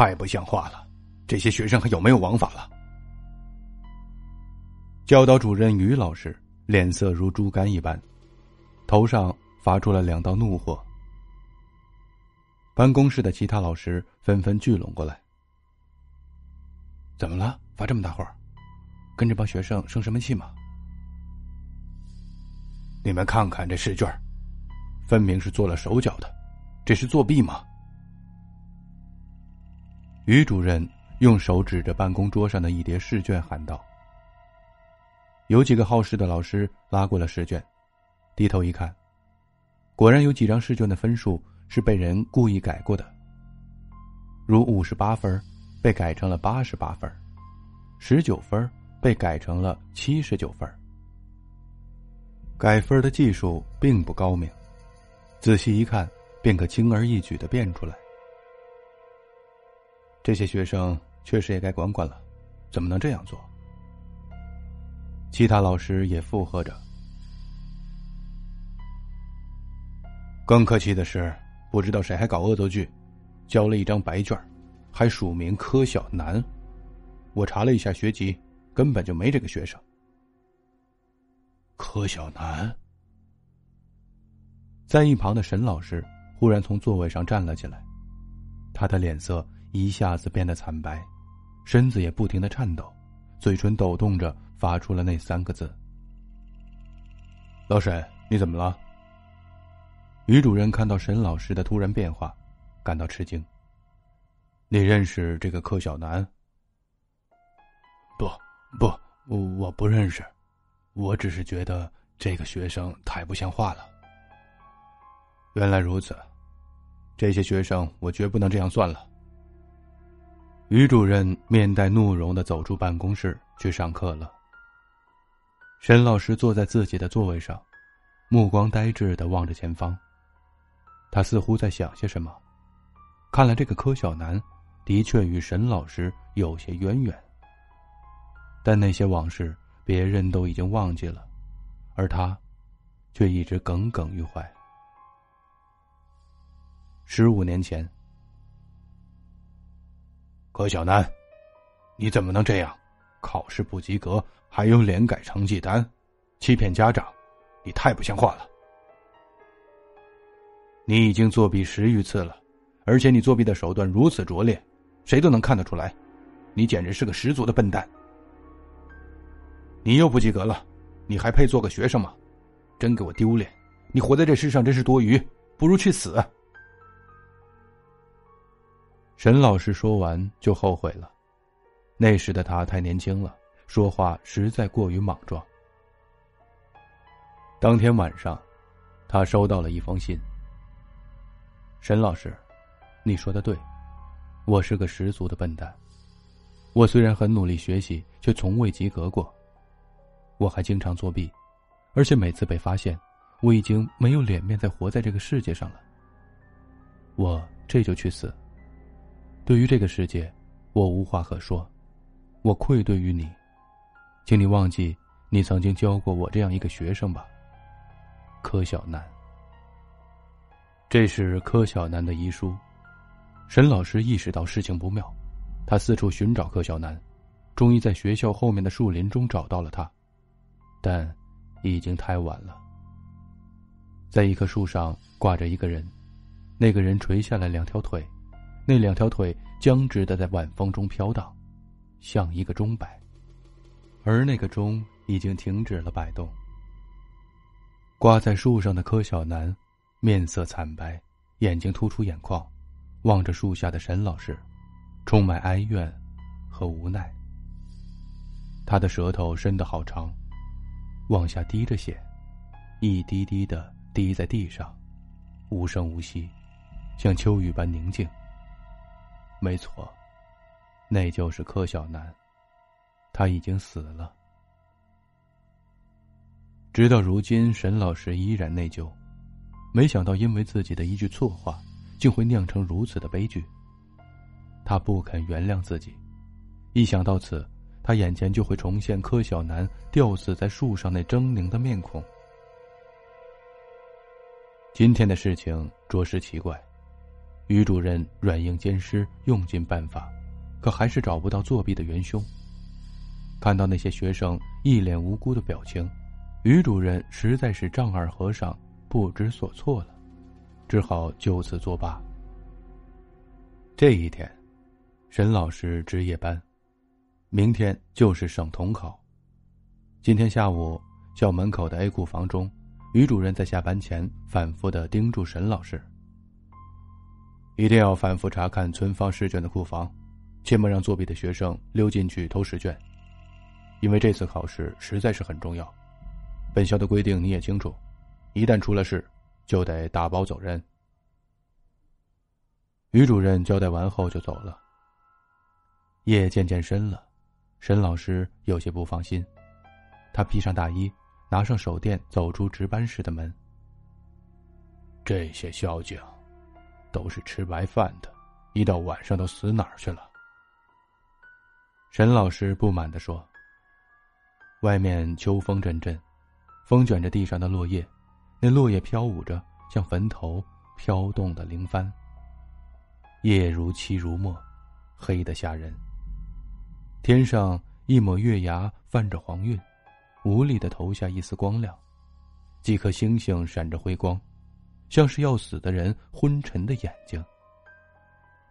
太不像话了！这些学生还有没有王法了？教导主任于老师脸色如猪肝一般，头上发出了两道怒火。办公室的其他老师纷纷聚拢过来。怎么了？发这么大火？跟这帮学生生什么气吗？你们看看这试卷，分明是做了手脚的，这是作弊吗？于主任用手指着办公桌上的一叠试卷，喊道：“有几个好事的老师拉过了试卷，低头一看，果然有几张试卷的分数是被人故意改过的，如五十八分被改成了八十八分，十九分被改成了七十九分。改分的技术并不高明，仔细一看便可轻而易举的辨出来。”这些学生确实也该管管了，怎么能这样做？其他老师也附和着。更可气的是，不知道谁还搞恶作剧，交了一张白卷，还署名柯小南。我查了一下学籍，根本就没这个学生。柯小南，在一旁的沈老师忽然从座位上站了起来，他的脸色。一下子变得惨白，身子也不停的颤抖，嘴唇抖动着，发出了那三个字：“老沈，你怎么了？”于主任看到沈老师的突然变化，感到吃惊。“你认识这个柯小南？”“不，不，我我不认识，我只是觉得这个学生太不像话了。”“原来如此，这些学生我绝不能这样算了。”于主任面带怒容的走出办公室去上课了。沈老师坐在自己的座位上，目光呆滞的望着前方。他似乎在想些什么。看来这个柯小南，的确与沈老师有些渊源。但那些往事，别人都已经忘记了，而他，却一直耿耿于怀。十五年前。何小南，你怎么能这样？考试不及格，还有脸改成绩单，欺骗家长，你太不像话了！你已经作弊十余次了，而且你作弊的手段如此拙劣，谁都能看得出来，你简直是个十足的笨蛋。你又不及格了，你还配做个学生吗？真给我丢脸！你活在这世上真是多余，不如去死。沈老师说完就后悔了，那时的他太年轻了，说话实在过于莽撞。当天晚上，他收到了一封信。沈老师，你说的对，我是个十足的笨蛋。我虽然很努力学习，却从未及格过。我还经常作弊，而且每次被发现，我已经没有脸面再活在这个世界上了。我这就去死。对于这个世界，我无话可说，我愧对于你，请你忘记你曾经教过我这样一个学生吧。柯小南。这是柯小南的遗书。沈老师意识到事情不妙，他四处寻找柯小南，终于在学校后面的树林中找到了他，但已经太晚了。在一棵树上挂着一个人，那个人垂下来两条腿。那两条腿僵直的在晚风中飘荡，像一个钟摆，而那个钟已经停止了摆动。挂在树上的柯小南，面色惨白，眼睛突出眼眶，望着树下的沈老师，充满哀怨和无奈。他的舌头伸得好长，往下滴着血，一滴滴的滴在地上，无声无息，像秋雨般宁静。没错，那就是柯小南，他已经死了。直到如今，沈老师依然内疚，没想到因为自己的一句错话，竟会酿成如此的悲剧。他不肯原谅自己，一想到此，他眼前就会重现柯小南吊死在树上那狰狞的面孔。今天的事情着实奇怪。于主任软硬兼施，用尽办法，可还是找不到作弊的元凶。看到那些学生一脸无辜的表情，于主任实在是丈二和尚不知所措了，只好就此作罢。这一天，沈老师值夜班，明天就是省统考。今天下午，校门口的 A 库房中，于主任在下班前反复的叮嘱沈老师：“一定要反复查看存放试卷的库房，切莫让作弊的学生溜进去偷试卷。因为这次考试实在是很重要，本校的规定你也清楚，一旦出了事，就得打包走人。”于主任交代完后就走了。夜渐渐深了，沈老师有些不放心，他披上大衣，拿上手电，走出值班室的门。这些校警，都是吃白饭的，一到晚上都死哪儿去了？沈老师不满地说。外面秋风阵阵，风卷着地上的落叶，那落叶飘舞着，像坟头飘动的灵幡。夜如漆如墨，黑得吓人。天上一抹月牙泛着黄晕，无力的投下一丝光亮。几颗星星闪着辉光，像是要死的人昏沉的眼睛。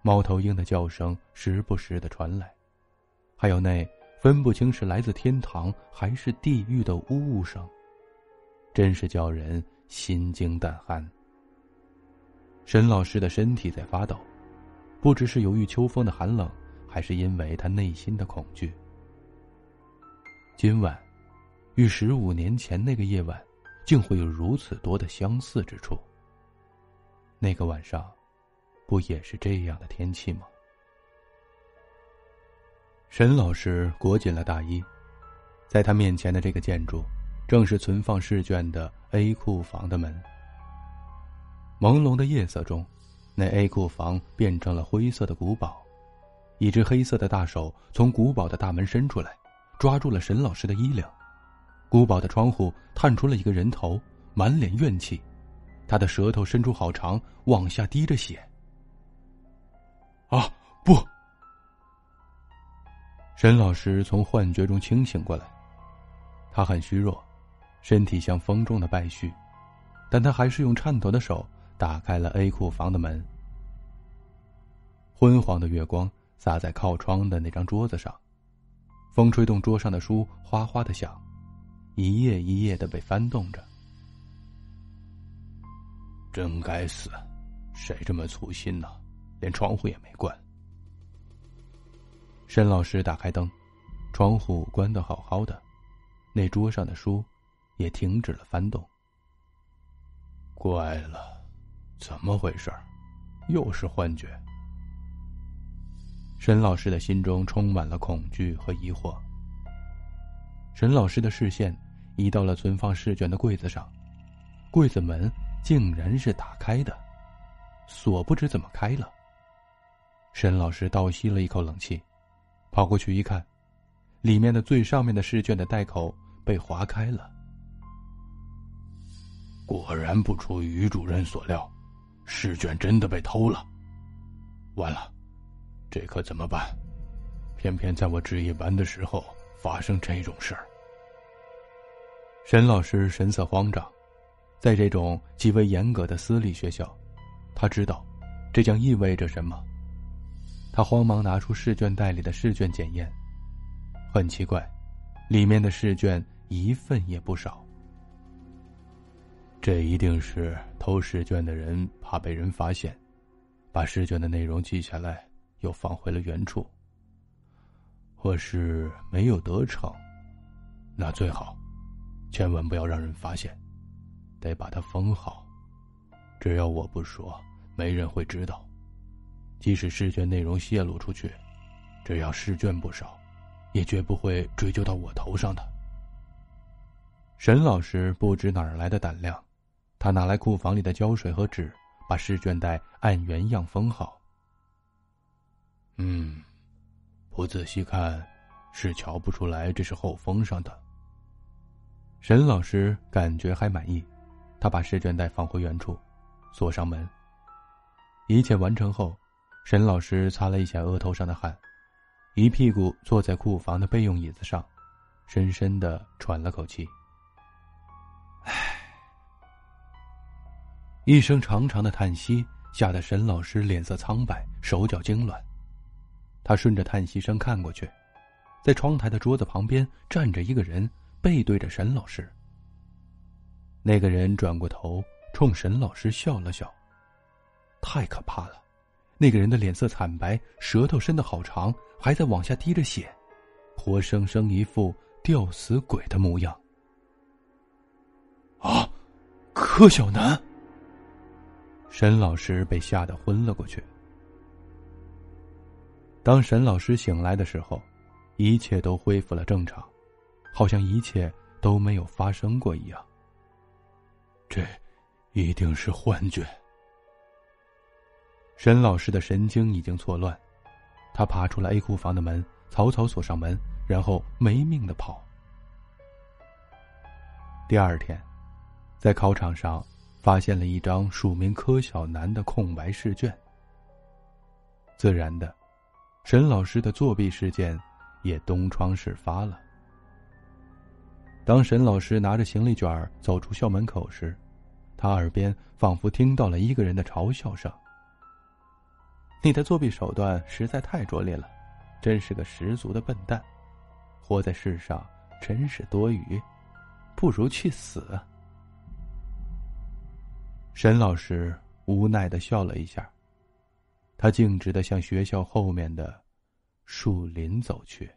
猫头鹰的叫声时不时的传来，还有那分不清是来自天堂还是地狱的呜呜声，真是叫人心惊胆寒。沈老师的身体在发抖。不知是由于秋风的寒冷，还是因为他内心的恐惧。今晚，与十五年前那个夜晚，竟会有如此多的相似之处。那个晚上，不也是这样的天气吗？沈老师裹紧了大衣，在他面前的这个建筑，正是存放试卷的 A 库房的门。朦胧的夜色中。那 A 库房变成了灰色的古堡，一只黑色的大手从古堡的大门伸出来，抓住了沈老师的衣领。古堡的窗户探出了一个人头，满脸怨气，他的舌头伸出好长，往下滴着血。啊，不！沈老师从幻觉中清醒过来，他很虚弱，身体像风中的败絮，但他还是用颤抖的手。打开了 A 库房的门，昏黄的月光洒在靠窗的那张桌子上，风吹动桌上的书哗哗的响，一页一页的被翻动着。真该死，谁这么粗心呢？连窗户也没关。沈老师打开灯，窗户关的好好的，那桌上的书也停止了翻动。怪了。怎么回事又是幻觉。沈老师的心中充满了恐惧和疑惑。沈老师的视线移到了存放试卷的柜子上，柜子门竟然是打开的，锁不知怎么开了。沈老师倒吸了一口冷气，跑过去一看，里面的最上面的试卷的袋口被划开了。果然不出于主任所料。试卷真的被偷了，完了，这可怎么办？偏偏在我值夜班的时候发生这种事儿。沈老师神色慌张，在这种极为严格的私立学校，他知道这将意味着什么。他慌忙拿出试卷袋里的试卷检验，很奇怪，里面的试卷一份也不少。这一定是偷试卷的人怕被人发现，把试卷的内容记下来，又放回了原处。或是没有得逞，那最好，千万不要让人发现，得把它封好。只要我不说，没人会知道。即使试卷内容泄露出去，只要试卷不少，也绝不会追究到我头上的。沈老师不知哪儿来的胆量。他拿来库房里的胶水和纸，把试卷袋按原样封好。嗯，不仔细看，是瞧不出来这是后封上的。沈老师感觉还满意，他把试卷袋放回原处，锁上门。一切完成后，沈老师擦了一下额头上的汗，一屁股坐在库房的备用椅子上，深深的喘了口气。唉，一声长长的叹息，吓得沈老师脸色苍白，手脚痉挛。他顺着叹息声看过去，在窗台的桌子旁边站着一个人，背对着沈老师。那个人转过头，冲沈老师笑了笑。太可怕了，那个人的脸色惨白，舌头伸得好长，还在往下滴着血，活生生一副吊死鬼的模样。啊，柯小南！沈老师被吓得昏了过去。当沈老师醒来的时候，一切都恢复了正常，好像一切都没有发生过一样。这，一定是幻觉。沈老师的神经已经错乱，他爬出了 A 库房的门，草草锁上门，然后没命的跑。第二天，在考场上发现了一张署名柯小南的空白试卷。自然的，沈老师的作弊事件也东窗事发了。当沈老师拿着行李卷走出校门口时，他耳边仿佛听到了一个人的嘲笑声。你的作弊手段实在太拙劣了，真是个十足的笨蛋，活在世上真是多余，不如去死。沈老师无奈的笑了一下，他径直的向学校后面的树林走去。